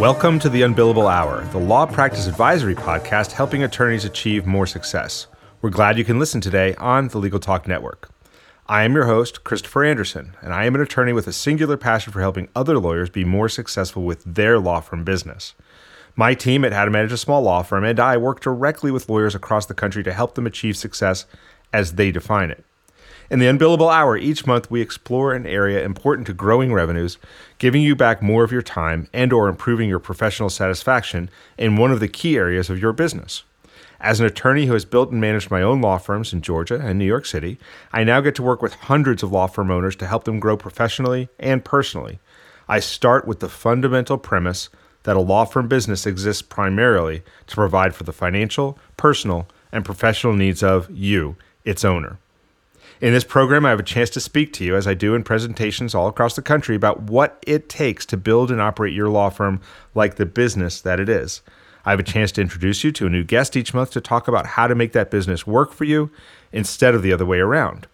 Welcome to the Unbillable Hour, the law practice advisory podcast helping attorneys achieve more success. We're glad you can listen today on the Legal Talk Network. I am your host, Christopher Anderson, and I am an attorney with a singular passion for helping other lawyers be more successful with their law firm business. My team at How to Manage a Small Law Firm and I work directly with lawyers across the country to help them achieve success as they define it. In the Unbillable Hour, each month we explore an area important to growing revenues, giving you back more of your time and or improving your professional satisfaction in one of the key areas of your business. As an attorney who has built and managed my own law firms in Georgia and New York City, I now get to work with hundreds of law firm owners to help them grow professionally and personally. I start with the fundamental premise that a law firm business exists primarily to provide for the financial, personal, and professional needs of you, its owner. In this program, I have a chance to speak to you, as I do in presentations all across the country, about what it takes to build and operate your law firm like the business that it is. I have a chance to introduce you to a new guest each month to talk about how to make that business work for you instead of the other way around.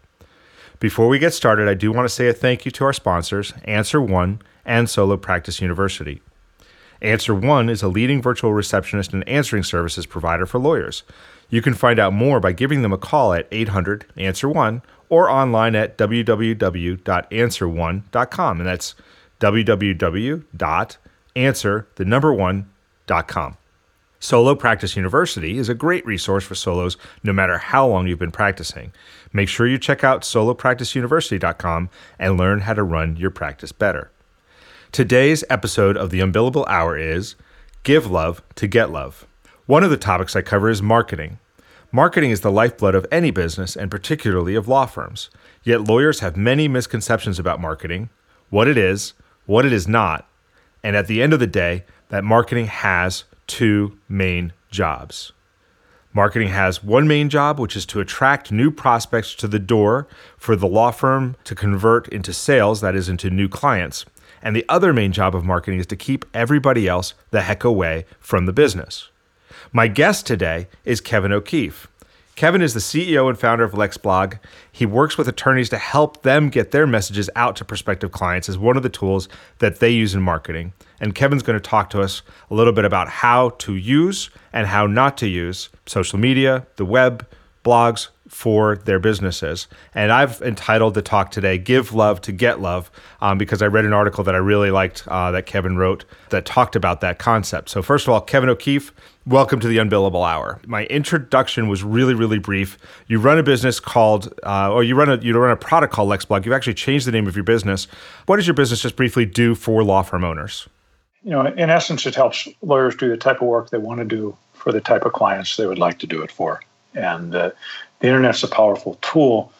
Before we get started, I do want to say a thank you to our sponsors, Answer One and Solo Practice University. Answer One is a leading virtual receptionist and answering services provider for lawyers. You can find out more by giving them a call at 800 Answer One or online at www.answer1.com. And that's www.answer, the number one.com. Solo Practice University is a great resource for solos no matter how long you've been practicing. Make sure you check out solopracticeuniversity.com and learn how to run your practice better. Today's episode of the Unbillable Hour is Give Love to Get Love. One of the topics I cover is marketing. Marketing is the lifeblood of any business and particularly of law firms. Yet lawyers have many misconceptions about marketing, what it is, what it is not, and at the end of the day, that marketing has two main jobs. Marketing has one main job, which is to attract new prospects to the door for the law firm to convert into sales, that is, into new clients. And the other main job of marketing is to keep everybody else the heck away from the business. My guest today is Kevin O'Keefe. Kevin is the CEO and founder of LexBlog. He works with attorneys to help them get their messages out to prospective clients as one of the tools that they use in marketing. And Kevin's going to talk to us a little bit about how to use and how not to use social media, the web, blogs for their businesses. And I've entitled the talk today, Give Love to Get Love, um, because I read an article that I really liked uh, that Kevin wrote that talked about that concept. So, first of all, Kevin O'Keefe, welcome to the Unbillable Hour. My introduction was really, really brief. You run a business called, uh, or you run a you run a product called LexBlog. You've actually changed the name of your business. What does your business just briefly do for law firm owners? You know, in essence, it helps lawyers do the type of work they want to do for the type of clients they would like to do it for. And uh, the internet's a powerful tool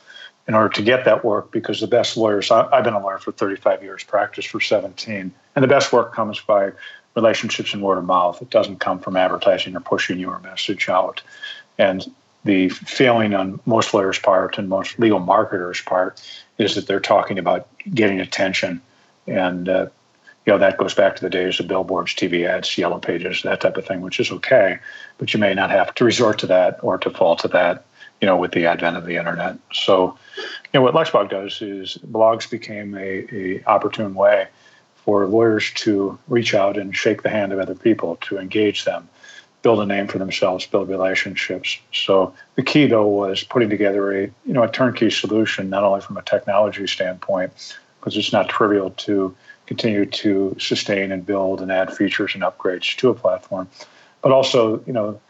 in order to get that work because the best lawyers, I, have been a lawyer for 35 years, practice for 17, and the best work comes by relationships and word of mouth. It doesn't come from advertising or pushing your message out. And the failing on most lawyers' part and most legal marketers' part is that they're talking about getting attention. And, uh, you know, that goes back to the days of billboards, TV ads, yellow pages, that type of thing, which is okay. But you may not have to resort to that or to fall to that you know, with the advent of the internet. So, you know, what LexBlog does is blogs became a, a opportune way for lawyers to reach out and shake the hand of other people, to engage them, build a name for themselves, build relationships. So the key though was putting together a, you know, a turnkey solution, not only from a technology standpoint, because it's not trivial to continue to sustain and build and add features and upgrades to a platform, but also, you know,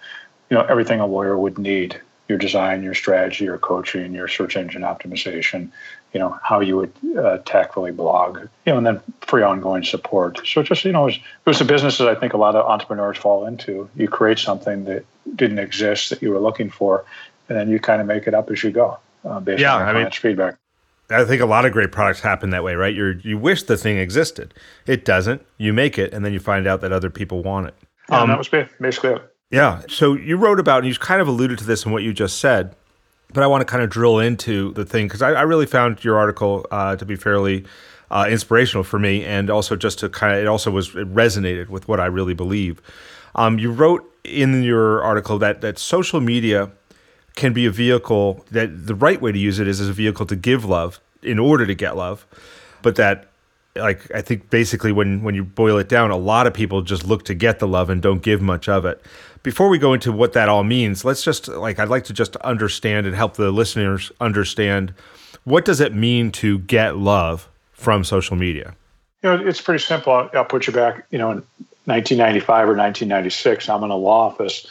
you know, everything a lawyer would need your design, your strategy, your coaching, your search engine optimization, you know, how you would uh, tactfully blog, you know, and then free ongoing support. So just, you know, it was, it was a business that I think a lot of entrepreneurs fall into. You create something that didn't exist that you were looking for, and then you kind of make it up as you go uh, based yeah, on your I client's mean, feedback. I think a lot of great products happen that way, right? You you wish the thing existed. It doesn't. You make it, and then you find out that other people want it. Um, that was basically it. Yeah. So you wrote about, and you kind of alluded to this in what you just said, but I want to kind of drill into the thing because I, I, really found your article uh, to be fairly uh, inspirational for me, and also just to kind of it also was it resonated with what I really believe. Um, you wrote in your article that that social media can be a vehicle that the right way to use it is as a vehicle to give love in order to get love, but that like I think basically when when you boil it down, a lot of people just look to get the love and don't give much of it. Before we go into what that all means, let's just like I'd like to just understand and help the listeners understand what does it mean to get love from social media. You know, it's pretty simple. I'll, I'll put you back. You know, in 1995 or 1996, I'm in a law office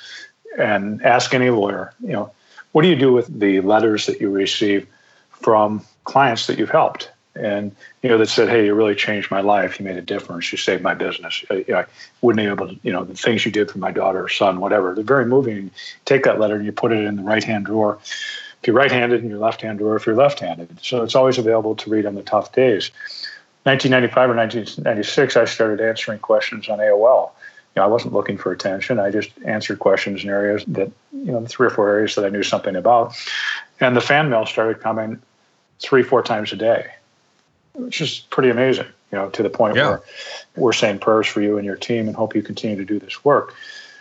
and ask any lawyer. You know, what do you do with the letters that you receive from clients that you've helped? And you know that said, "Hey, you really changed my life. You made a difference. You saved my business. I, I wouldn't be able to, you know, the things you did for my daughter or son, whatever. They're very moving. Take that letter and you put it in the right-hand drawer. If you're right-handed, in your left-hand drawer. If you're left-handed, so it's always available to read on the tough days. 1995 or 1996, I started answering questions on AOL you know, I wasn't looking for attention. I just answered questions in areas that, you know, three or four areas that I knew something about. And the fan mail started coming three, four times a day, which is pretty amazing, you know, to the point yeah. where we're saying prayers for you and your team and hope you continue to do this work.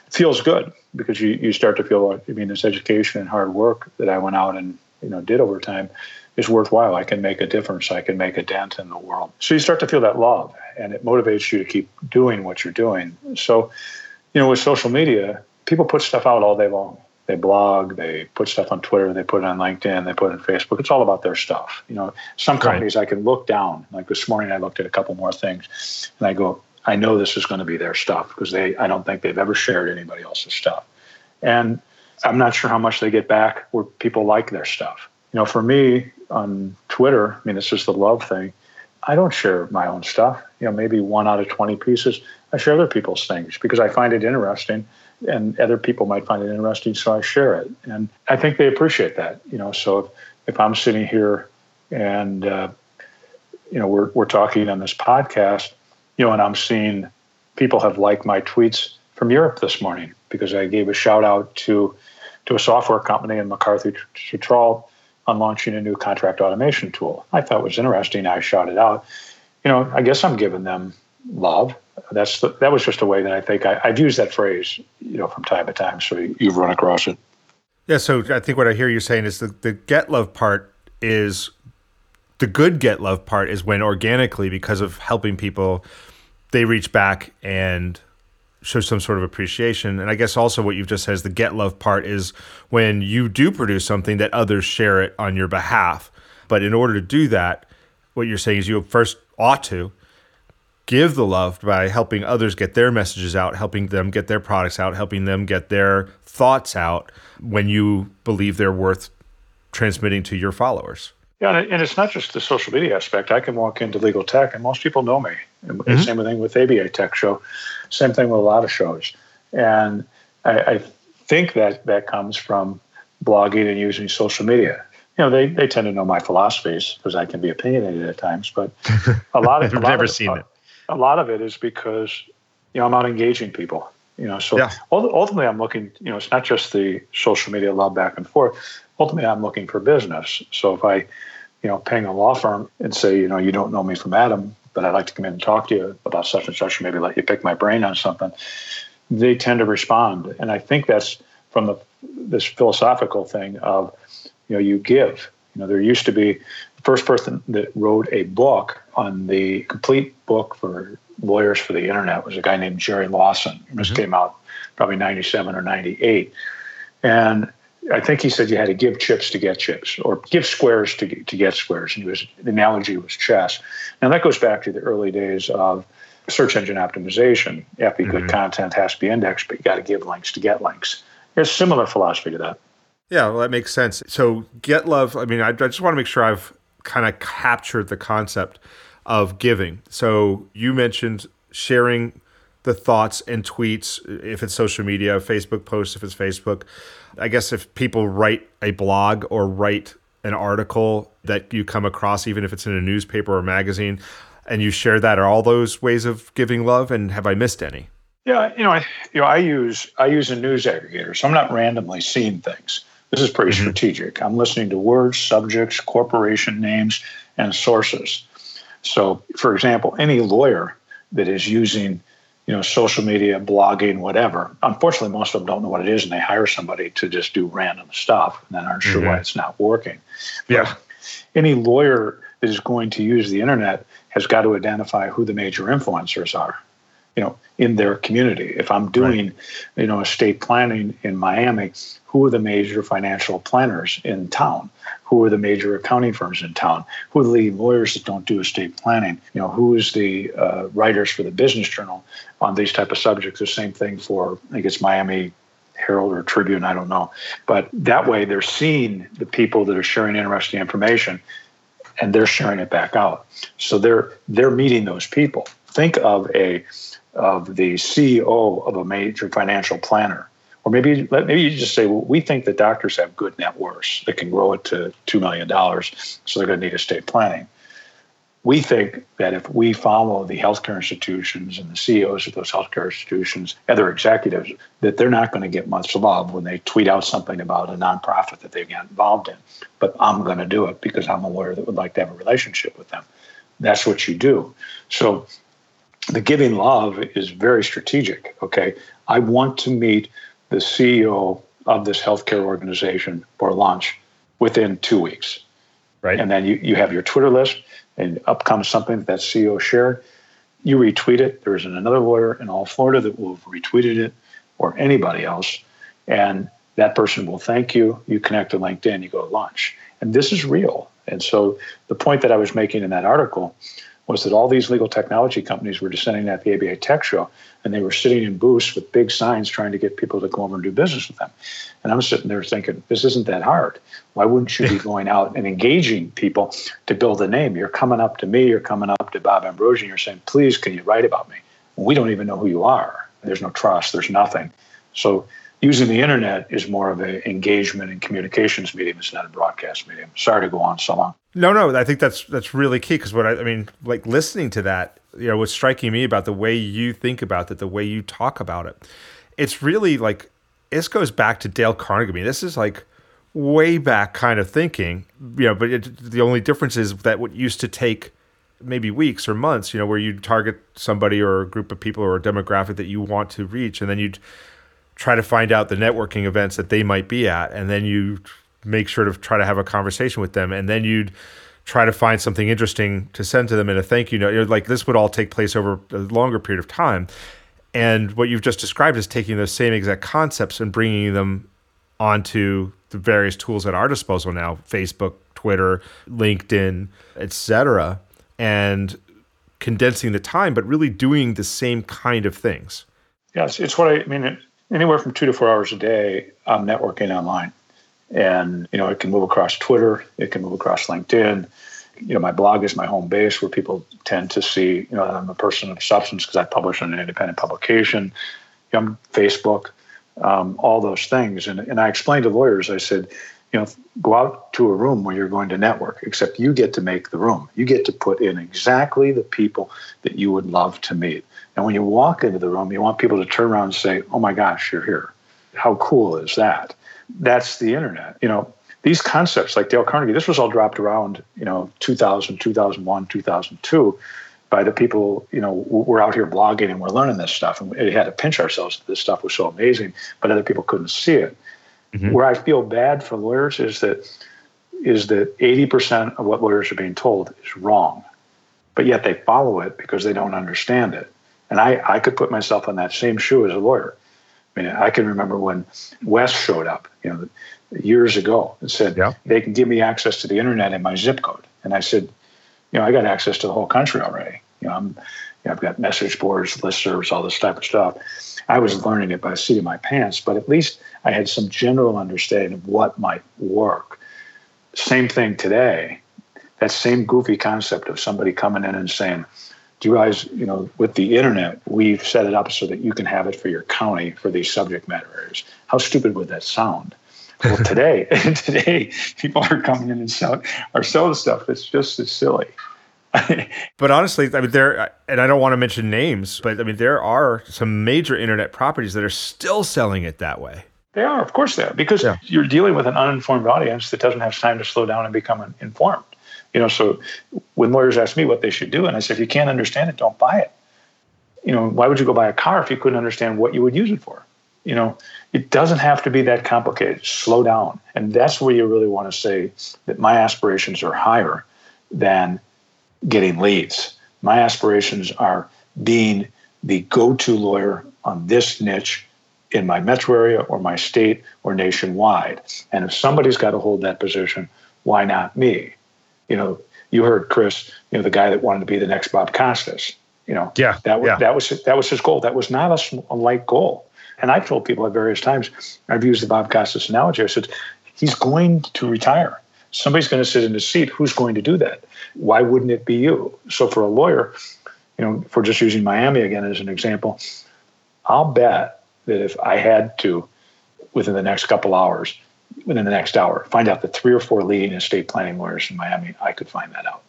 It feels good because you, you start to feel like, I mean, this education and hard work that I went out and, you know, did over time is worthwhile. I can make a difference. I can make a dent in the world. So you start to feel that love and it motivates you to keep doing what you're doing. So, you know, with social media, people put stuff out all day long. They blog, they put stuff on Twitter, they put it on LinkedIn, they put it on Facebook. It's all about their stuff. You know, some companies right. I can look down. Like this morning, I looked at a couple more things, and I go, I know this is going to be their stuff because they, I don't think they've ever shared anybody else's stuff, and I'm not sure how much they get back where people like their stuff. You know, for me on Twitter, I mean, it's just the love thing. I don't share my own stuff. You know, maybe one out of 20 pieces. I share other people's things because I find it interesting and other people might find it interesting. So I share it. And I think they appreciate that, you know, so if, if I'm sitting here and, uh, you know, we're, we're talking on this podcast, you know, and I'm seeing people have liked my tweets from Europe this morning because I gave a shout out to, to a software company in McCarthy Tétrault on launching a new contract automation tool. I thought was interesting. I shouted out, you know, I guess I'm giving them love. That's the, that was just a way that I think I, have used that phrase, you know, from time to time. So you've run across it. Yeah. So I think what I hear you saying is the, the get love part is the good get love part is when organically, because of helping people, they reach back and show some sort of appreciation. And I guess also what you've just said is the get love part is when you do produce something that others share it on your behalf. But in order to do that, what you're saying is you first ought to give the love by helping others get their messages out, helping them get their products out, helping them get their thoughts out when you believe they're worth transmitting to your followers. Yeah, and it's not just the social media aspect. I can walk into legal tech, and most people know me. Mm-hmm. Same thing with ABA Tech Show. Same thing with a lot of shows. And I, I think that that comes from blogging and using social media. You know, they, they tend to know my philosophies because I can be opinionated at times, but a lot of I've never of, seen it. A lot of it is because you know I'm out engaging people. You know, so yeah. ultimately I'm looking. You know, it's not just the social media love back and forth. Ultimately, I'm looking for business. So if I, you know, ping a law firm and say, you know, you don't know me from Adam, but I'd like to come in and talk to you about such and such, maybe let you pick my brain on something, they tend to respond. And I think that's from the this philosophical thing of, you know, you give. You know, there used to be first person that wrote a book on the complete book for lawyers for the internet was a guy named Jerry Lawson. This mm-hmm. came out probably 97 or 98. And I think he said you had to give chips to get chips, or give squares to get, to get squares. And was, the analogy was chess. Now that goes back to the early days of search engine optimization. You have to be mm-hmm. good content has to be indexed, but you got to give links to get links. There's similar philosophy to that. Yeah, well, that makes sense. So get love. I mean, I, I just want to make sure I've kind of captured the concept of giving. So you mentioned sharing the thoughts and tweets if it's social media, Facebook posts if it's Facebook. I guess if people write a blog or write an article that you come across, even if it's in a newspaper or magazine, and you share that? Are all those ways of giving love? And have I missed any? Yeah, you know, I you know, I use I use a news aggregator, so I'm not randomly seeing things. This is pretty mm-hmm. strategic. I'm listening to words, subjects, corporation names, and sources. So, for example, any lawyer that is using you know, social media, blogging, whatever. Unfortunately, most of them don't know what it is, and they hire somebody to just do random stuff, and then aren't sure mm-hmm. why it's not working. Yeah. But any lawyer that is going to use the internet has got to identify who the major influencers are you know in their community. If i'm doing right. you know estate planning in miami who are the major financial planners in town? Who are the major accounting firms in town? Who are the lawyers that don't do estate planning? You know who is the uh, writers for the business journal on these type of subjects? The same thing for i think it's miami herald or tribune i don't know. But that way they're seeing the people that are sharing interesting information and they're sharing it back out. So they're they're meeting those people. Think of a of the CEO of a major financial planner. Or maybe maybe you just say, well, we think that doctors have good net worths that can grow it to $2 million, so they're going to need estate planning. We think that if we follow the healthcare institutions and the CEOs of those healthcare institutions and their executives, that they're not going to get much love when they tweet out something about a nonprofit that they've got involved in. But I'm going to do it because I'm a lawyer that would like to have a relationship with them. That's what you do. So the giving love is very strategic. Okay. I want to meet the CEO of this healthcare organization for lunch within two weeks. Right. And then you, you have your Twitter list and up comes something that, that CEO shared. You retweet it. There isn't another lawyer in all Florida that will have retweeted it or anybody else. And that person will thank you. You connect to LinkedIn, you go to lunch. And this is real. And so the point that I was making in that article was that all these legal technology companies were descending at the ABA Tech Show, and they were sitting in booths with big signs trying to get people to come over and do business with them. And I'm sitting there thinking, this isn't that hard. Why wouldn't you be going out and engaging people to build a name? You're coming up to me, you're coming up to Bob Ambrogi, you're saying, please, can you write about me? We don't even know who you are. There's no trust, there's nothing. So using the internet is more of an engagement and communications medium. It's not a broadcast medium. Sorry to go on so long. No, no, I think that's that's really key because what I, I, mean, like listening to that, you know, what's striking me about the way you think about it, the way you talk about it, it's really like this goes back to Dale Carnegie. I mean, this is like way back kind of thinking, you know. But it, the only difference is that what used to take maybe weeks or months, you know, where you target somebody or a group of people or a demographic that you want to reach, and then you'd try to find out the networking events that they might be at, and then you make sure to try to have a conversation with them, and then you'd try to find something interesting to send to them in a thank you note. Like this would all take place over a longer period of time. And what you've just described is taking those same exact concepts and bringing them onto the various tools at our disposal now Facebook, Twitter, LinkedIn, etc., and condensing the time, but really doing the same kind of things. Yes, it's what I, I mean. Anywhere from two to four hours a day, I'm networking online. And you know it can move across twitter it can move across linkedin. You know my blog is my home base where people tend to see you know i'm a person of substance because i publish on an independent publication. You know, facebook um, all those things. And, and i explained to lawyers i said you know go out to a room where you're going to network except you get to make the room. You get to put in exactly the people that you would love to meet and when you walk into the room you want people to turn around and say oh my gosh you're here how cool is that that's the internet. You know, these concepts like Dale Carnegie, this was all dropped around, you know, 2000, 2001, 2002 by the people, you know, we're out here blogging and we're learning this stuff. And we had to pinch ourselves that this stuff was so amazing, but other people couldn't see it. Mm-hmm. Where I feel bad for lawyers is that is that 80% of what lawyers are being told is wrong, but yet they follow it because they don't understand it. And I, I could put myself in that same shoe as a lawyer. I mean, I can remember when Wes showed up, you know, years ago and said yeah. they can give me access to the internet in my zip code. And I said, you know, I got access to the whole country already. You know, I'm, you know, I've got message boards, listservs, all this type of stuff. I was learning it by the seat of my pants, but at least I had some general understanding of what might work. Same thing today. That same goofy concept of somebody coming in and saying, do you realize, you know, with the internet, we've set it up so that you can have it for your county for these subject matter areas. How stupid would that sound? Well, today, today, people are coming in and selling are selling stuff that's just as silly. but honestly, I mean, there, and I don't want to mention names, but I mean, there are some major internet properties that are still selling it that way. They are, of course, they are, because yeah. you're dealing with an uninformed audience that doesn't have time to slow down and become informed. You know, so when lawyers ask me what they should do, and I say, if you can't understand it, don't buy it. You know, why would you go buy a car if you couldn't understand what you would use it for? You know, it doesn't have to be that complicated. Slow down. And that's where you really want to say that my aspirations are higher than getting leads. My aspirations are being the go to lawyer on this niche in my metro area or my state or nationwide. And if somebody's got to hold that position, why not me? You know, you heard Chris, you know, the guy that wanted to be the next Bob Costas. You know, yeah, that was yeah. that was that was his goal. That was not a, a light goal. And I've told people at various times, I've used the Bob Costas analogy. I said, he's going to retire. Somebody's going to sit in his seat. Who's going to do that? Why wouldn't it be you? So for a lawyer, you know, for just using Miami again as an example, I'll bet that if I had to, within the next couple hours, within the next hour, find out the three or four leading estate planning lawyers in Miami, I could find that out.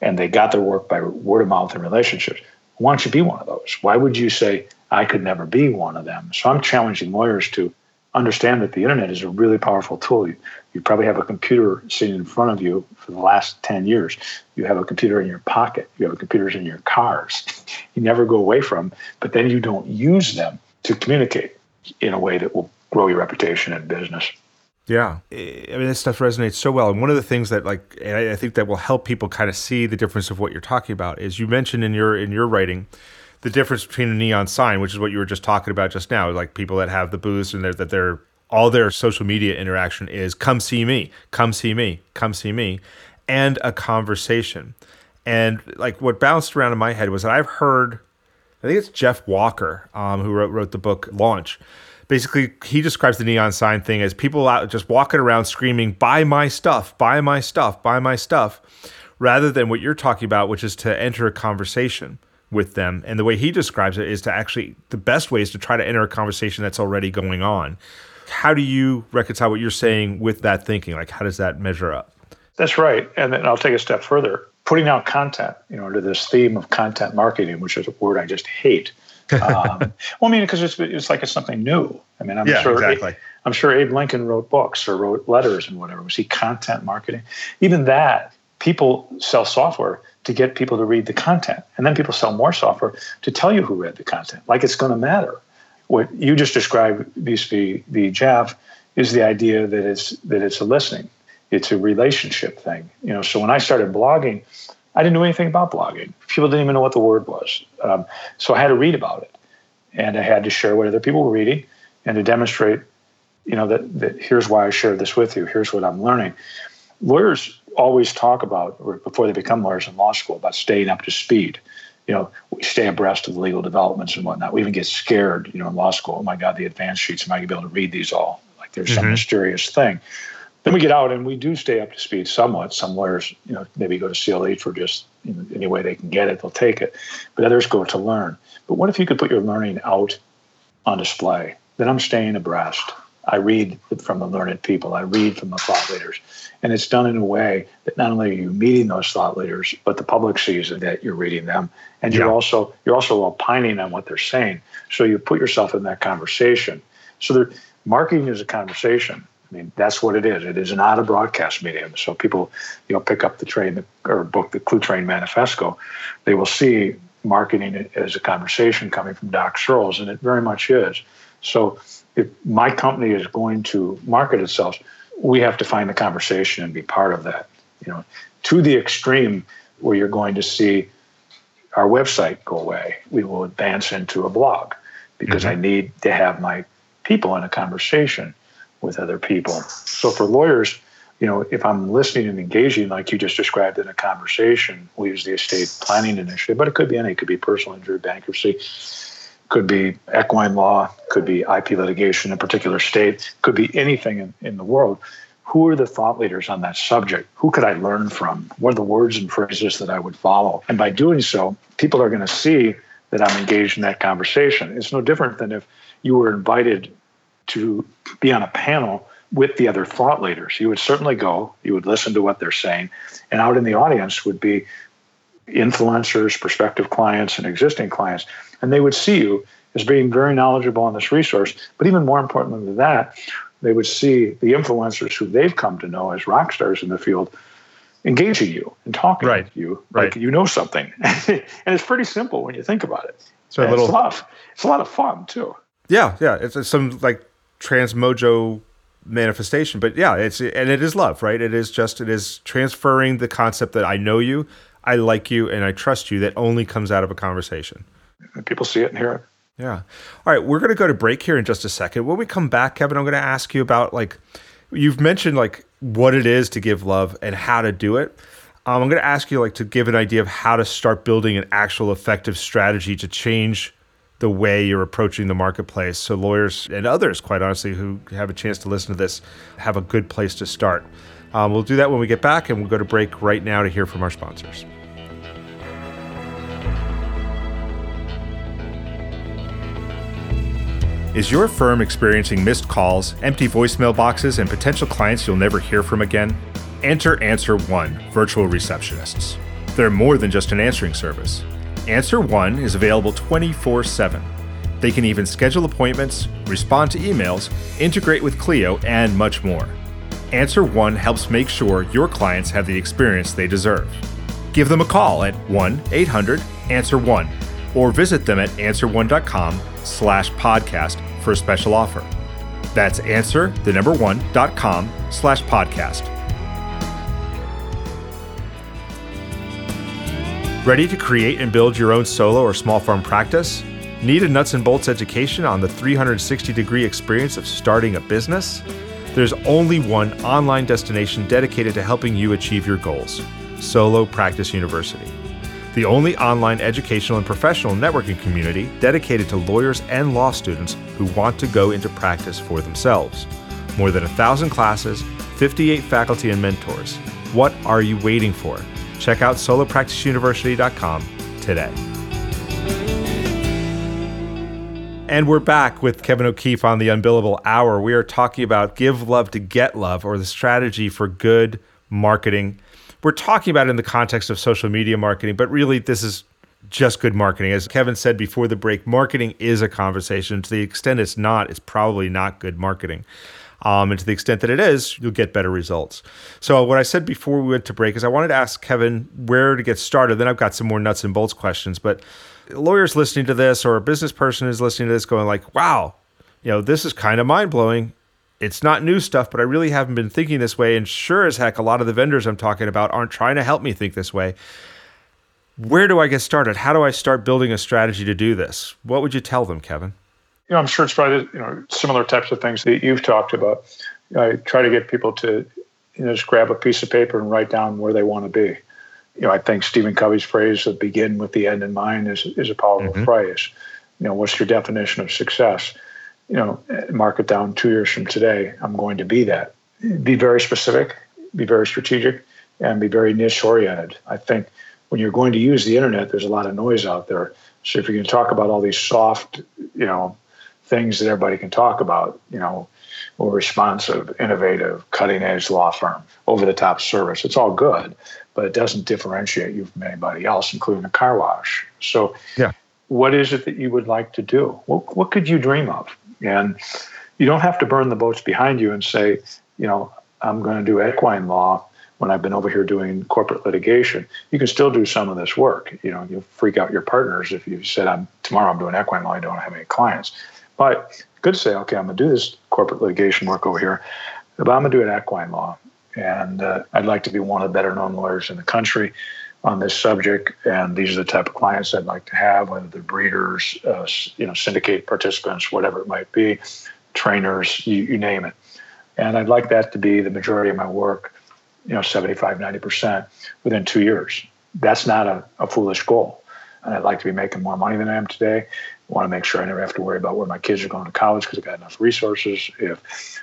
And they got their work by word of mouth and relationships. Why don't you be one of those? Why would you say, I could never be one of them? So I'm challenging lawyers to understand that the internet is a really powerful tool. You, you, probably have a computer sitting in front of you for the last 10 years. You have a computer in your pocket. You have computers in your cars. you never go away from, but then you don't use them to communicate in a way that will grow your reputation and business. Yeah, I mean this stuff resonates so well, and one of the things that like I think that will help people kind of see the difference of what you're talking about is you mentioned in your in your writing the difference between a neon sign, which is what you were just talking about just now, like people that have the booths and they're, that they're all their social media interaction is come see me, come see me, come see me, and a conversation. And like what bounced around in my head was that I've heard I think it's Jeff Walker um, who wrote, wrote the book Launch. Basically, he describes the neon sign thing as people out just walking around screaming, buy my stuff, buy my stuff, buy my stuff, rather than what you're talking about, which is to enter a conversation with them. And the way he describes it is to actually, the best way is to try to enter a conversation that's already going on. How do you reconcile what you're saying with that thinking? Like, how does that measure up? That's right. And then I'll take a step further putting out content, you know, under this theme of content marketing, which is a word I just hate. Um, well, I mean, because it's it's like it's something new. I mean, I'm yeah, sure exactly. I'm sure Abe Lincoln wrote books or wrote letters and whatever. Was he content marketing? Even that, people sell software to get people to read the content, and then people sell more software to tell you who read the content, like it's going to matter. What you just described vis-a-vis the Jav is the idea that it's that it's a listening it's a relationship thing. You know, so when I started blogging, I didn't know anything about blogging. People didn't even know what the word was. Um, so I had to read about it, and I had to share what other people were reading, and to demonstrate, you know, that that here's why I shared this with you. Here's what I'm learning. Lawyers always talk about, or before they become lawyers in law school, about staying up to speed. You know, we stay abreast of the legal developments and whatnot. We even get scared, you know, in law school. Oh my God, the advance sheets. Am I going to be able to read these all? Like there's mm-hmm. some mysterious thing then we get out and we do stay up to speed somewhat. Some lawyers, you know, maybe go to CLE for just you know, any way they can get it, they'll take it. But others go to learn. But what if you could put your learning out on display? Then I'm staying abreast. I read from the learned people. I read from the thought leaders, and it's done in a way that not only are you meeting those thought leaders, but the public sees that you're reading them, and you're also you're also opining on what they're saying. So you put yourself in that conversation. So marketing is a conversation I mean, that's what it is. It is not a broadcast medium. So people, you know, pick up the train or book the Cluetrain Manifesto, they will see marketing as a conversation coming from Doc Searls, and it very much is. So if my company is going to market itself, we have to find the conversation and be part of that. You know, to the extreme where you're going to see our website go away, we will advance into a blog because mm-hmm. I need to have my people in a conversation with other people. So for lawyers, you know, if I'm listening and engaging, like you just described in a conversation, we use the estate planning initiative, but it could be any, it could be personal injury, bankruptcy, could be equine law, could be IP litigation in a particular state, could be anything in, in the world. Who are the thought leaders on that subject? Who could I learn from? What are the words and phrases that I would follow? And by doing so, people are going to see that I'm engaged in that conversation. It's no different than if you were invited to be on a panel with the other thought leaders. You would certainly go, you would listen to what they're saying, and out in the audience would be influencers, prospective clients, and existing clients, and they would see you as being very knowledgeable on this resource. But even more important than that, they would see the influencers who they've come to know as rock stars in the field engaging you and talking right. with you right. like you know something. and it's pretty simple when you think about it. So a little, it's, a lot of, it's a lot of fun too. Yeah, yeah. It's some like transmojo manifestation, but yeah, it's and it is love, right? It is just it is transferring the concept that I know you, I like you, and I trust you that only comes out of a conversation. And people see it and hear it. Yeah. All right, we're going to go to break here in just a second. When we come back, Kevin, I'm going to ask you about like you've mentioned like what it is to give love and how to do it. Um, I'm going to ask you like to give an idea of how to start building an actual effective strategy to change the way you're approaching the marketplace. So lawyers and others, quite honestly, who have a chance to listen to this, have a good place to start. Um, we'll do that when we get back, and we'll go to break right now to hear from our sponsors. Is your firm experiencing missed calls, empty voicemail boxes, and potential clients you'll never hear from again? Enter Answer One virtual receptionists. They're more than just an answering service. Answer One is available 24 7. They can even schedule appointments, respond to emails, integrate with Clio, and much more. Answer One helps make sure your clients have the experience they deserve. Give them a call at 1 800 Answer One or visit them at answerone.com slash podcast for a special offer. That's answer the number one dot com slash podcast. Ready to create and build your own solo or small firm practice? Need a nuts and bolts education on the 360 degree experience of starting a business? There's only one online destination dedicated to helping you achieve your goals Solo Practice University the only online educational and professional networking community dedicated to lawyers and law students who want to go into practice for themselves. More than a thousand classes, 58 faculty and mentors. What are you waiting for? Check out solopracticeuniversity.com today. And we're back with Kevin O'Keefe on the Unbillable Hour. We are talking about give love to get love or the strategy for good marketing we're talking about it in the context of social media marketing, but really this is just good marketing. As Kevin said before the break, marketing is a conversation. To the extent it's not, it's probably not good marketing. Um, and to the extent that it is, you'll get better results. So, what I said before we went to break is I wanted to ask Kevin where to get started. Then I've got some more nuts and bolts questions. But lawyers listening to this or a business person is listening to this going like, wow, you know, this is kind of mind blowing it's not new stuff, but I really haven't been thinking this way. And sure as heck, a lot of the vendors I'm talking about aren't trying to help me think this way. Where do I get started? How do I start building a strategy to do this? What would you tell them, Kevin? You know, I'm sure it's probably you know similar types of things that you've talked about. I try to get people to you know just grab a piece of paper and write down where they want to be. You know, I think Stephen Covey's phrase of "begin with the end in mind" is is a powerful mm-hmm. phrase. You know, what's your definition of success? you know, mark it down two years from today, I'm going to be that. Be very specific, be very strategic, and be very niche oriented. I think when you're going to use the internet, there's a lot of noise out there. So if you can talk about all these soft, you know, things that everybody can talk about, you know, more responsive, innovative, cutting edge law firm, over the top service, it's all good, but it doesn't differentiate you from anybody else, including a car wash. So, yeah. What is it that you would like to do? What, what could you dream of? And you don't have to burn the boats behind you and say, you know, I'm going to do equine law when I've been over here doing corporate litigation. You can still do some of this work. You know, you'll freak out your partners if you said, I'm tomorrow I'm doing equine law, I don't have any clients. But you could say, okay, I'm going to do this corporate litigation work over here, but I'm going to do it equine law. And uh, I'd like to be one of the better known lawyers in the country on this subject, and these are the type of clients I'd like to have, whether they're breeders, uh, you know, syndicate participants, whatever it might be, trainers, you, you, name it. And I'd like that to be the majority of my work, you know, 75, 90% within two years. That's not a, a foolish goal. And I'd like to be making more money than I am today. Want to make sure I never have to worry about where my kids are going to college because I've got enough resources. If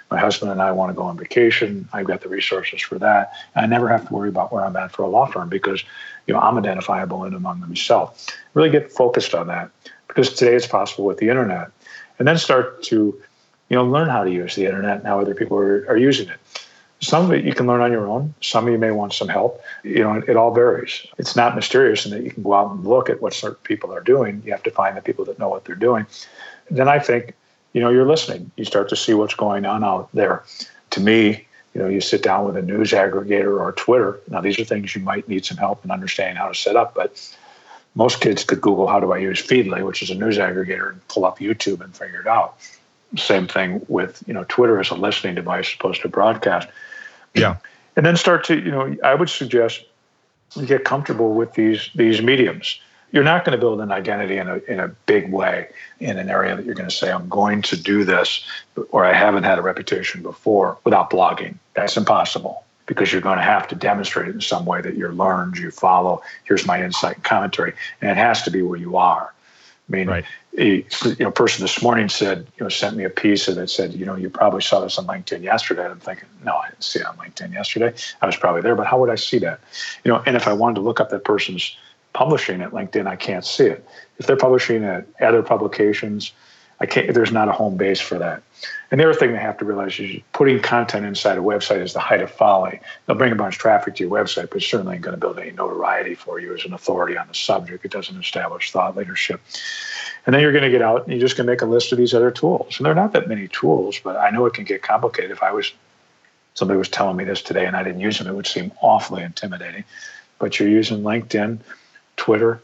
my husband and I want to go on vacation, I've got the resources for that. And I never have to worry about where I'm at for a law firm because you know I'm identifiable in among myself. Really get focused on that because today it's possible with the internet. And then start to you know, learn how to use the internet and how other people are, are using it. Some of it you can learn on your own. Some of you may want some help. You know, it, all varies. It's not mysterious in that you can go out and look at what certain people are doing. You have to find the people that know what they're doing. Then I think, you know, you're listening. You start to see what's going on out there. To me, you know, you sit down with a news aggregator or Twitter. Now, these are things you might need some help in understanding how to set up, but most kids could Google how do I use Feedly, which is a news aggregator, and pull up YouTube and figure it out. Same thing with you know Twitter as a listening device opposed to broadcast. Yeah, and then start to you know I would suggest you get comfortable with these these mediums. You're not going to build an identity in a in a big way in an area that you're going to say I'm going to do this, or I haven't had a reputation before without blogging. That's impossible because you're going to have to demonstrate it in some way that you're learned, you follow. Here's my insight and commentary, and it has to be where you are. I mean, right. A you know, person this morning said, you know, sent me a piece that said, you know, you probably saw this on LinkedIn yesterday. And I'm thinking, no, I didn't see it on LinkedIn yesterday. I was probably there, but how would I see that? You know, and if I wanted to look up that person's publishing at LinkedIn, I can't see it. If they're publishing at other publications, I can't. There's not a home base for that. And the other thing they have to realize is putting content inside a website is the height of folly. They'll bring a bunch of traffic to your website, but it's certainly ain't going to build any notoriety for you as an authority on the subject. It doesn't establish thought leadership. And then you're going to get out and you're just going to make a list of these other tools. And there are not that many tools, but I know it can get complicated. If I was somebody was telling me this today and I didn't use them, it would seem awfully intimidating. But you're using LinkedIn, Twitter,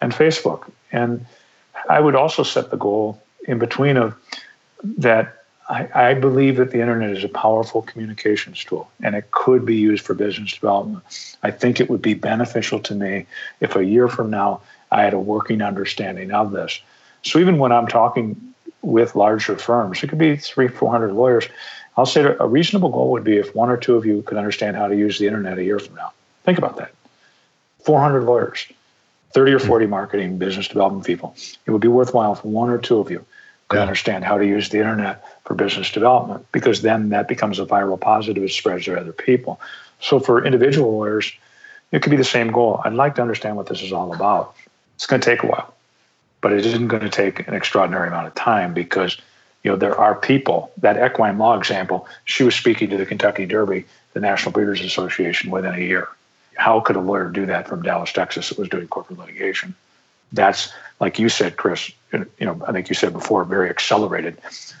and Facebook. And I would also set the goal in between of that I, I, believe that the internet is a powerful communications tool and it could be used for business development. I think it would be beneficial to me if a year from now I had a working understanding of this. So even when I'm talking with larger firms, it could be three, 400 lawyers. I'll say a reasonable goal would be if one or two of you could understand how to use the internet a year from now. Think about that. 400 lawyers, 30 or 40 marketing business development people. It would be worthwhile if one or two of you could yeah. understand how to use the internet for business development because then that becomes a viral positive. It spreads to other people. So for individual lawyers, it could be the same goal. I'd like to understand what this is all about. It's going to take a while, but it isn't going to take an extraordinary amount of time because you know there are people. That equine law example, she was speaking to the Kentucky Derby, the National Breeders Association, within a year. How could a lawyer do that from Dallas, Texas, that was doing corporate litigation? That's like you said, Chris. You know, I think you said before, a very accelerated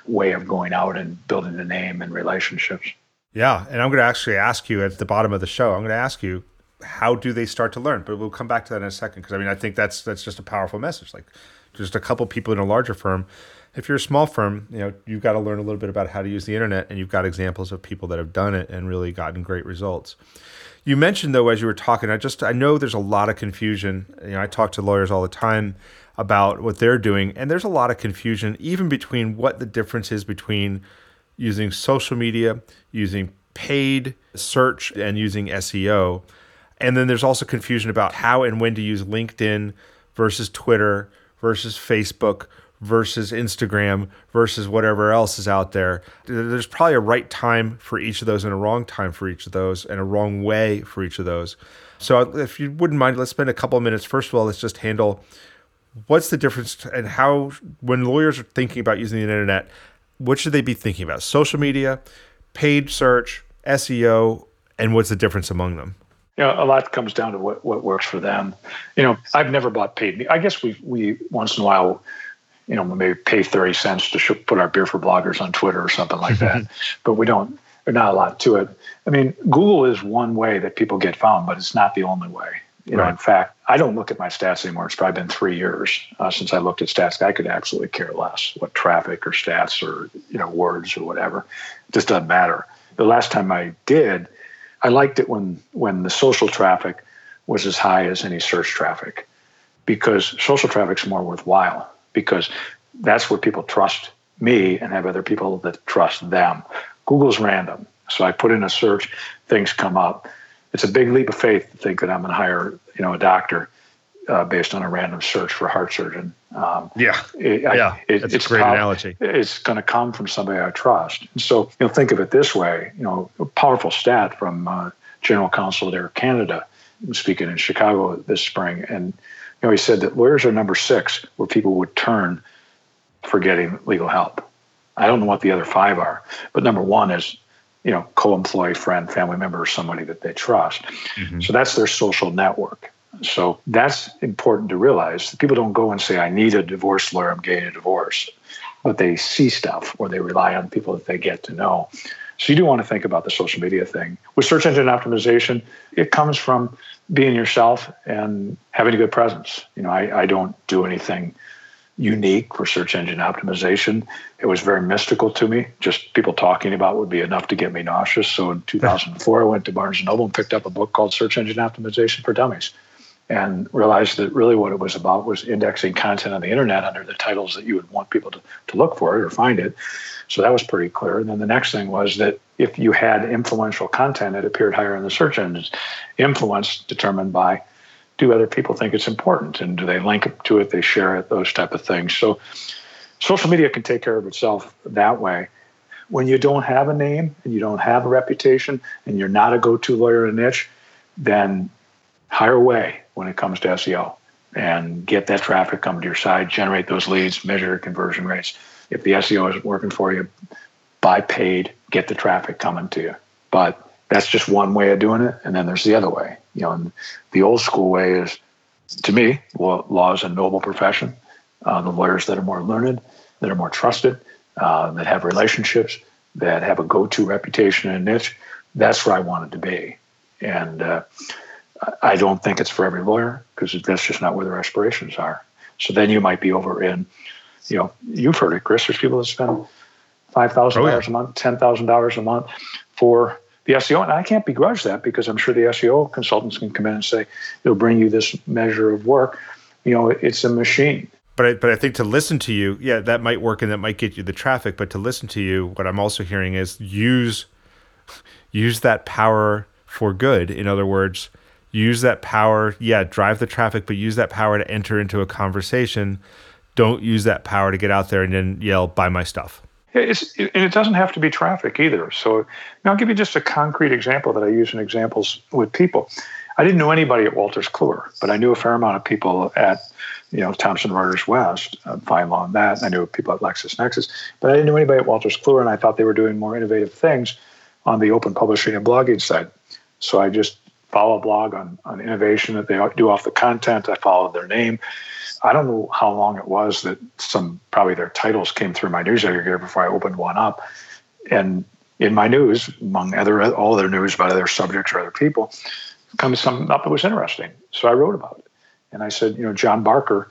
way of going out and building a name and relationships. Yeah, and I'm going to actually ask you at the bottom of the show. I'm going to ask you how do they start to learn? But we'll come back to that in a second because I mean I think that's that's just a powerful message. Like just a couple people in a larger firm. If you're a small firm, you know you've got to learn a little bit about how to use the internet, and you've got examples of people that have done it and really gotten great results. You mentioned though, as you were talking, I just I know there's a lot of confusion. You know, I talk to lawyers all the time about what they're doing, and there's a lot of confusion even between what the difference is between using social media, using paid search, and using SEO. And then there's also confusion about how and when to use LinkedIn versus Twitter versus Facebook versus Instagram versus whatever else is out there. There's probably a right time for each of those and a wrong time for each of those and a wrong way for each of those. So if you wouldn't mind, let's spend a couple of minutes. First of all, let's just handle what's the difference and how when lawyers are thinking about using the internet, what should they be thinking about? Social media, paid search, SEO, and what's the difference among them? You know, a lot comes down to what, what works for them. You know, I've never bought paid. Me I guess we we once in a while, you know, maybe pay thirty cents to sh- put our beer for bloggers on Twitter or something like that. but we don't. There's not a lot to it. I mean, Google is one way that people get found, but it's not the only way. You know, in fact, I don't look at my stats anymore. It's probably been three years uh, since I looked at stats. I could absolutely care less what traffic or stats or you know words or whatever. It just doesn't matter. The last time I did, I liked it when when the social traffic was as high as any search traffic because social traffic's more worthwhile because that's where people trust me and have other people that trust them. Google's random. So I put in a search, things come up. It's a big leap of faith to think that I'm going to hire, you know, a doctor uh, based on a random search for heart surgeon. Um, yeah, it, yeah, it, that's it's a great analogy. It's going to come from somebody I trust. And so, you know, think of it this way. You know, a powerful stat from uh, General Counsel at Air Canada, speaking in Chicago this spring, and you know, he said that lawyers are number six where people would turn for getting legal help. I don't know what the other five are, but number one is, you know, co-employee, friend, family member, or somebody that they trust. Mm-hmm. So that's their social network. So that's important to realize. People don't go and say, I need a divorce lawyer, I'm getting a divorce. But they see stuff or they rely on people that they get to know. So you do want to think about the social media thing. With search engine optimization, it comes from being yourself and having a good presence. You know, I, I don't do anything unique for search engine optimization. It was very mystical to me. Just people talking about would be enough to get me nauseous. So in 2004, I went to Barnes & Noble and picked up a book called Search Engine Optimization for Dummies and realized that really what it was about was indexing content on the internet under the titles that you would want people to, to look for it or find it. So that was pretty clear. And then the next thing was that if you had influential content, it appeared higher in the search engines. Influence determined by do other people think it's important and do they link to it, they share it, those type of things. So social media can take care of itself that way. When you don't have a name and you don't have a reputation and you're not a go-to lawyer in a niche, then hire away when it comes to SEO and get that traffic come to your site, generate those leads, measure conversion rates. If the SEO isn't working for you, buy paid, get the traffic coming to you. But that's just one way of doing it. And then there's the other way. You know, And the old school way is, to me, law is a noble profession. Uh, the lawyers that are more learned, that are more trusted, uh, that have relationships, that have a go-to reputation in a niche, that's where I wanted to be. And uh, I don't think it's for every lawyer because that's just not where their aspirations are. So then you might be over in, you know, you've heard it, Chris. There's people that spend five thousand oh, dollars a month, ten thousand dollars a month for the SEO, and I can't begrudge that because I'm sure the SEO consultants can come in and say it'll bring you this measure of work. You know, it's a machine. But I, but I think to listen to you, yeah, that might work and that might get you the traffic. But to listen to you, what I'm also hearing is use use that power for good. In other words, use that power yeah drive the traffic but use that power to enter into a conversation. Don't use that power to get out there and then yell buy my stuff. It's, and it doesn't have to be traffic either. So i'll give you just a concrete example that i use in examples with people. I didn't know anybody at Wolters Kluwer but i knew a fair amount of people at you know thomson reuters west uh, FindLaw and that i knew people at lexisnexis but i didn't know anybody at Wolters Kluwer and i thought they were doing more innovative things on the open publishing and blogging side. So i just follow a blog on, on innovation that they do off the content. I followed their name. I don't know how long it was that some probably their titles came through my news aggregator before I opened one up. And in my news, among other all their news about other subjects or other people, comes something up that was interesting. So I wrote about it. And I said, you know, John Barker,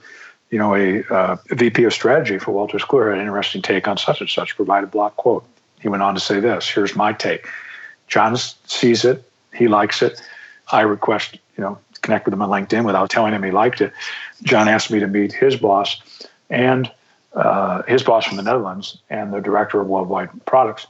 you know, a, uh, VP of strategy for Wolters Kluwer had an interesting take on such and such, provide a block quote. He went on to say this, here's my take. John sees it, he likes it. I request, you know, connect with him on LinkedIn without telling him he liked it. John asked me to meet his boss and uh, his boss from the Netherlands and the director of worldwide products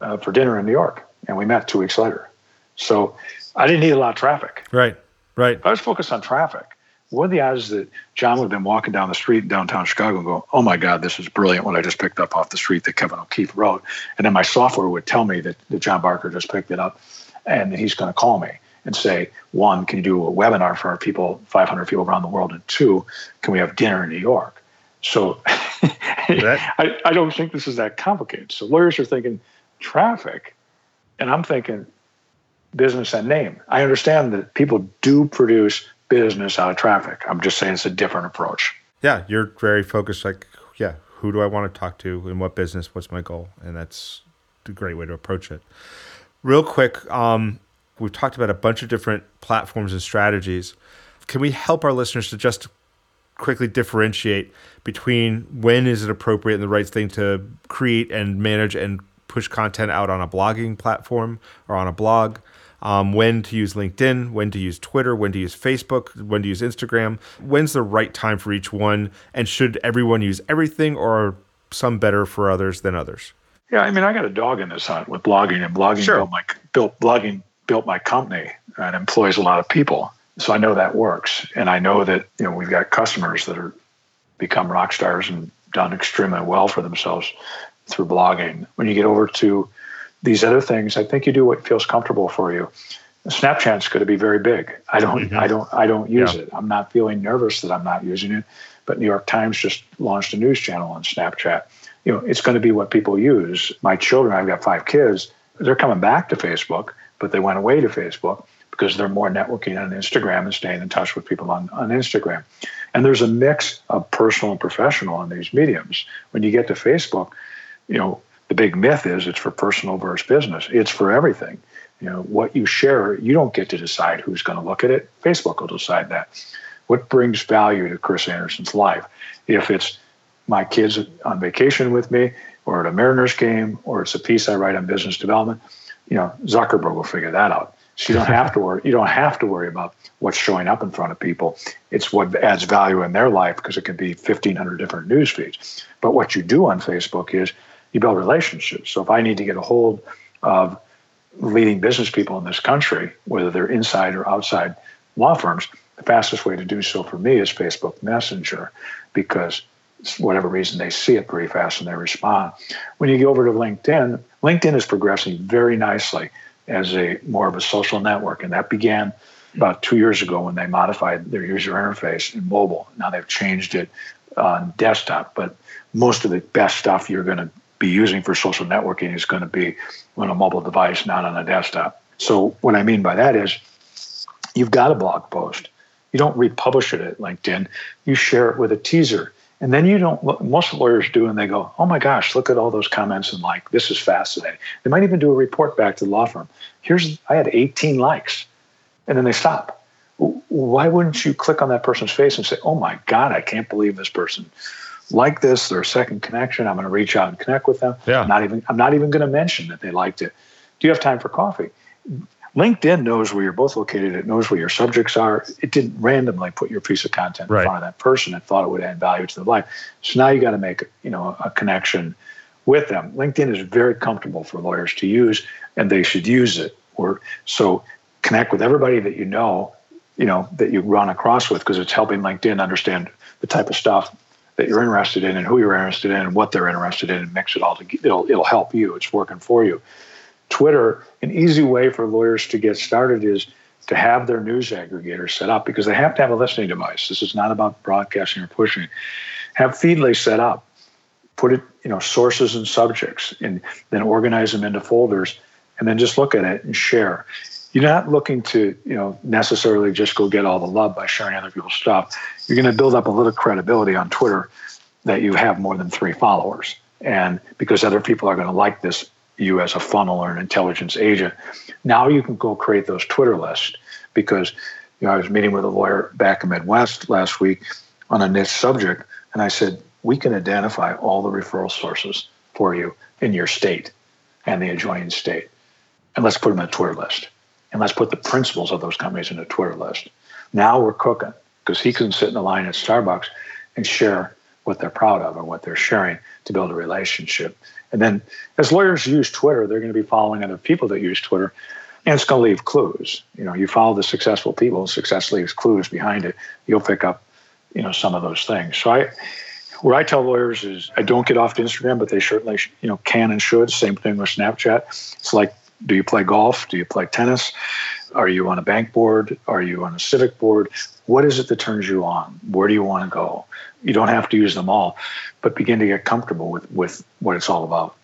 uh, for dinner in New York. And we met two weeks later. So I didn't need a lot of traffic. Right, right. I was focused on traffic. What are the odds that John would have been walking down the street in downtown Chicago and go, oh my God, this is brilliant what I just picked up off the street that Kevin O'Keefe wrote. And then my software would tell me that, that John Barker just picked it up and he's going to call me and say, one, can you do a webinar for our people, 500 people around the world? And two, can we have dinner in New York? So I, I don't think this is that complicated. So lawyers are thinking traffic, and I'm thinking business and name. I understand that people do produce business out of traffic. I'm just saying it's a different approach. Yeah, you're very focused. Like, yeah, who do I want to talk to in what business? What's my goal? And that's a great way to approach it. Real quick, um, we've talked about a bunch of different platforms and strategies. Can we help our listeners to just quickly differentiate between when is it appropriate and the right thing to create and manage and push content out on a blogging platform or on a blog? Um, when to use LinkedIn, when to use Twitter, when to use Facebook, when to use Instagram. When's the right time for each one? And should everyone use everything or some better for others than others? Yeah, I mean, I got a dog in this hunt with blogging, and blogging sure. built my built blogging built my company and employs a lot of people. So I know that works. And I know that, you know, we've got customers that are become rock stars and done extremely well for themselves through blogging. When you get over to these other things, I think you do what feels comfortable for you. Snapchat's going to be very big. I don't, mm-hmm. I don't, I don't use yeah. it. I'm not feeling nervous that I'm not using it. But New York Times just launched a news channel on Snapchat. you know, it's going to be what people use. My children, I've got five kids, they're coming back to Facebook, but they went away to Facebook because they're more networking on Instagram and staying in touch with people on, on Instagram. And there's a mix of personal and professional on these mediums. When you get to Facebook, you know, the big myth is it's for personal versus business. It's for everything. You know, what you share, you don't get to decide who's going to look at it. Facebook will decide that. What brings value to Chris Anderson's life? If it's my kids on vacation with me, or at a Mariners game, or it's a piece I write on business development, you know, Zuckerberg will figure that out. So you don't have to worry. You don't have to worry about what's showing up in front of people. It's what adds value in their life because it could be 1,500 different news feeds. But what you do on Facebook is you build relationships. So if I need to get a hold of leading business people in this country, whether they're inside or outside law firms, the fastest way to do so for me is Facebook Messenger because whatever reason they see it pretty fast and they respond. When you go over to LinkedIn, LinkedIn is progressing very nicely as a more of a social network, and that began about two years ago when they modified their user interface in mobile. Now they've changed it on desktop, but most of the best stuff you're going to be using for social networking is going to be on a mobile device, not on a desktop. So what I mean by that is you've got a blog post you don't republish it at LinkedIn. You share it with a teaser. And then you don't, most lawyers do, and they go, oh my gosh, look at all those comments and like, this is fascinating. They might even do a report back to the law firm. Here's, I had 18 likes. And then they stop. Why wouldn't you click on that person's face and say, oh my God, I can't believe this person like this. They're second connection. I'm going to reach out and connect with them. Yeah. I'm not even, I'm not even going to mention that they liked it. Do you have time for coffee? LinkedIn knows where you're both located. It knows where your subjects are. It didn't randomly put your piece of content right. in front of that person and thought it would add value to their life. So now you got to make you know a connection with them. LinkedIn is very comfortable for lawyers to use, and they should use it. Or so connect with everybody that you know, you know that you run across with, because it's helping LinkedIn understand the type of stuff that you're interested in and who you're interested in and what they're interested in, and mix it all together. It'll it'll help you. It's working for you. Twitter, an easy way for lawyers to get started is to have their news aggregator set up because they have to have a listening device. This is not about broadcasting or pushing. Have Feedly set up. Put it, you know, sources and subjects, and then organize them into folders, and then just look at it and share. You're not looking to, you know, necessarily just go get all the love by sharing other people's stuff. You're going to build up a little credibility on Twitter that you have more than three followers, and because other people are going to like this you as a funnel or an intelligence agent. Now you can go create those Twitter lists because you know I was meeting with a lawyer back in Midwest last week on a niche subject, and I said we can identify all the referral sources for you in your state and the adjoining state, and let's put them in a Twitter list, and let's put the principals of those companies in a Twitter list. Now we're cooking because he can sit in the line at Starbucks and share what they're proud of or what they're sharing to build a relationship. And then as lawyers use Twitter, they're going to be following other people that use Twitter. And it's going to leave clues. You know, you follow the successful people, success leaves clues behind it. You'll pick up, you know, some of those things. So I, what I tell lawyers is I don't get off to Instagram, but they certainly, you know, can and should. Same thing with Snapchat. It's like, do you play golf? Do you play tennis? Are you on a bank board? Are you on a civic board? What is it that turns you on? Where do you want to go? You don't have to use them all, but begin to get comfortable with, with what it's all about.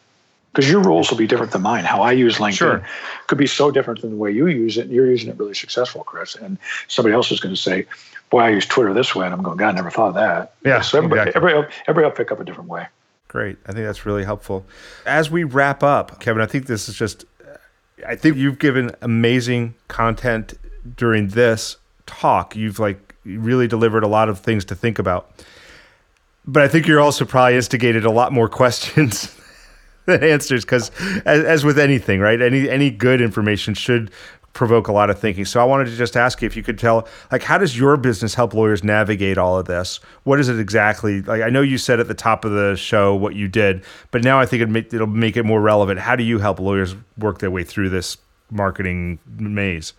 Because your rules will be different than mine. How I use LinkedIn sure. could be so different than the way you use it. And you're using it really successful, Chris. And somebody else is going to say, boy, I use Twitter this way. And I'm going, God, I never thought of that. Yeah. So everybody, exactly. everybody, everybody will pick up a different way. Great. I think that's really helpful. As we wrap up, Kevin, I think this is just, I think you've given amazing content during this talk. You've like really delivered a lot of things to think about but I think you're also probably instigated a lot more questions than answers because, as, as, with anything, right? Any any good information should provoke a lot of thinking. So I wanted to just ask you if you could tell, like, how does your business help lawyers navigate all of this? What is it exactly? Like, I know you said at the top of the show what you did, but now I think it make, it'll make it more relevant. How do you help lawyers work their way through this marketing maze?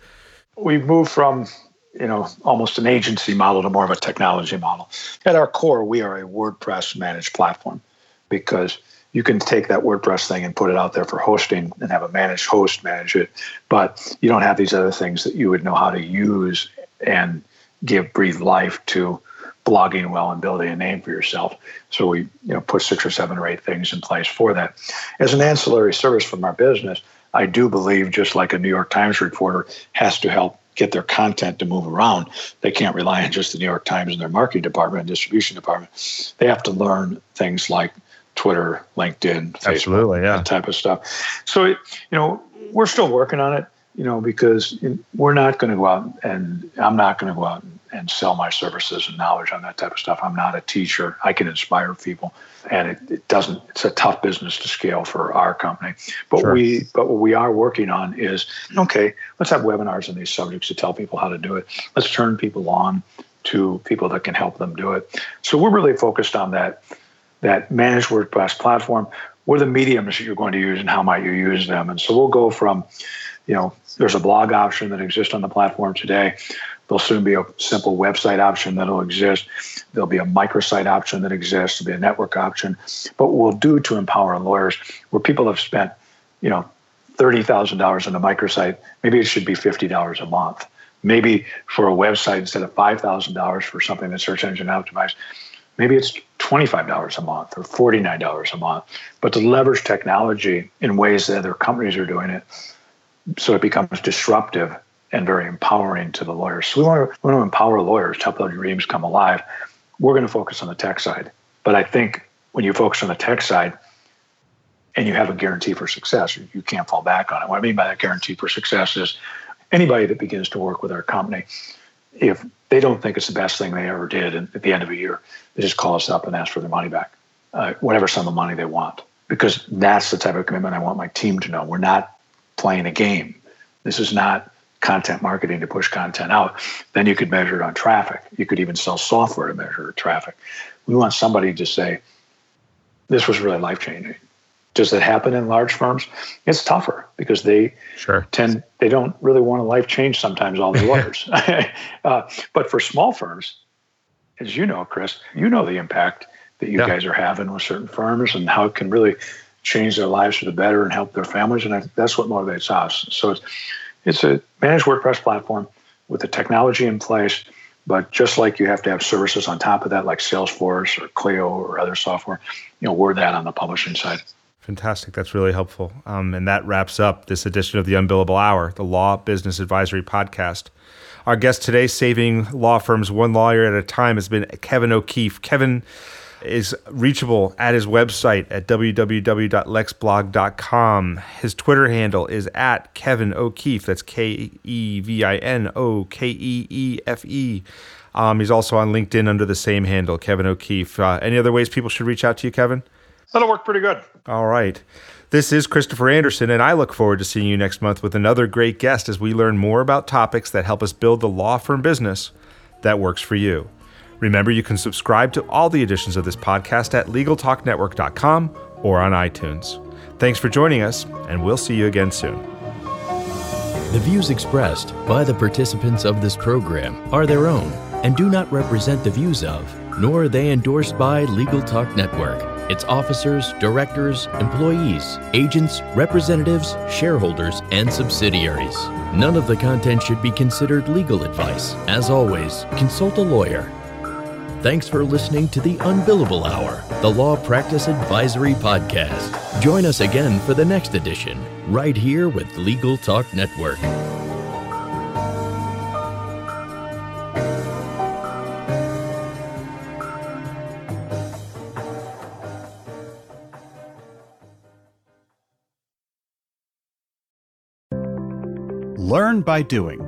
We've moved from you know, almost an agency model to more of a technology model. At our core, we are a WordPress managed platform because you can take that WordPress thing and put it out there for hosting and have a managed host manage it, but you don't have these other things that you would know how to use and give breathe life to blogging well and building a name for yourself. So we you know put six or seven or eight things in place for that. As an ancillary service from our business, I do believe just like a New York Times reporter has to help get their content to move around. They can't rely on just the New York Times and their marketing department and distribution department. They have to learn things like Twitter, LinkedIn, Facebook, Absolutely, yeah. that type of stuff. So, you know, we're still working on it, you know, because we're not going to go out and I'm not going to go out and sell my services and knowledge on that type of stuff. I'm not a teacher. I can inspire people, and it, it doesn't. It's a tough business to scale for our company. But sure. we, but what we are working on is okay. Let's have webinars on these subjects to tell people how to do it. Let's turn people on to people that can help them do it. So we're really focused on that that managed WordPress platform. What are the mediums that you're going to use, and how might you use them? And so we'll go from, you know, there's a blog option that exists on the platform today There'll soon be a simple website option that'll exist. There'll be a microsite option that exists. There'll be a network option. But what we'll do to empower lawyers, where people have spent, you know, thirty thousand dollars on a microsite, maybe it should be fifty dollars a month. Maybe for a website instead of five thousand dollars for something that's search engine optimized, maybe it's $25 a month or $49 a month. But to leverage technology in ways that other companies are doing it so it becomes disruptive and very empowering to the lawyers. So we want to, we want to empower lawyers to help their dreams come alive. We're going to focus on the tech side. But I think when you focus on the tech side and you have a guarantee for success, you can't fall back on it. What I mean by that guarantee for success is anybody that begins to work with our company, if they don't think it's the best thing they ever did, and at the end of a year, they just call us up and ask for their money back, uh, whatever sum of money they want. Because that's the type of commitment I want my team to know. We're not playing a game. This is not content marketing to push content out. Then you could measure it on traffic. You could even sell software to measure traffic. We want somebody to say, this was really life changing. Does that happen in large firms? It's tougher because they sure. tend they don't really want a life change sometimes all the lawyers. uh, but for small firms, as you know, Chris, you know the impact that you yeah. guys are having with certain firms and how it can really change their lives for the better and help their families. And that's what motivates us. So it's it's a managed WordPress platform with the technology in place. But just like you have to have services on top of that, like Salesforce or Clio or other software, you know, we're that on the publishing side. Fantastic. That's really helpful. Um, and that wraps up this edition of the Unbillable Hour, the Law Business Advisory Podcast. Our guest today, saving law firms one lawyer at a time, has been Kevin O'Keefe. Kevin is reachable at his website at www.lexblog.com. His Twitter handle is at Kevin O'Keefe. That's K E V I N O K E E F E. Um, he's also on LinkedIn under the same handle, Kevin O'Keefe. Uh, any other ways people should reach out to you, Kevin? That'll work pretty good. All right. This is Christopher Anderson, and I look forward to seeing you next month with another great guest as we learn more about topics that help us build the law firm business that works for you. Remember, you can subscribe to all the editions of this podcast at LegalTalkNetwork.com or on iTunes. Thanks for joining us, and we'll see you again soon. The views expressed by the participants of this program are their own and do not represent the views of, nor are they endorsed by Legal Talk Network, its officers, directors, employees, agents, representatives, shareholders, and subsidiaries. None of the content should be considered legal advice. As always, consult a lawyer Thanks for listening to the Unbillable Hour, the Law Practice Advisory Podcast. Join us again for the next edition, right here with Legal Talk Network. Learn by doing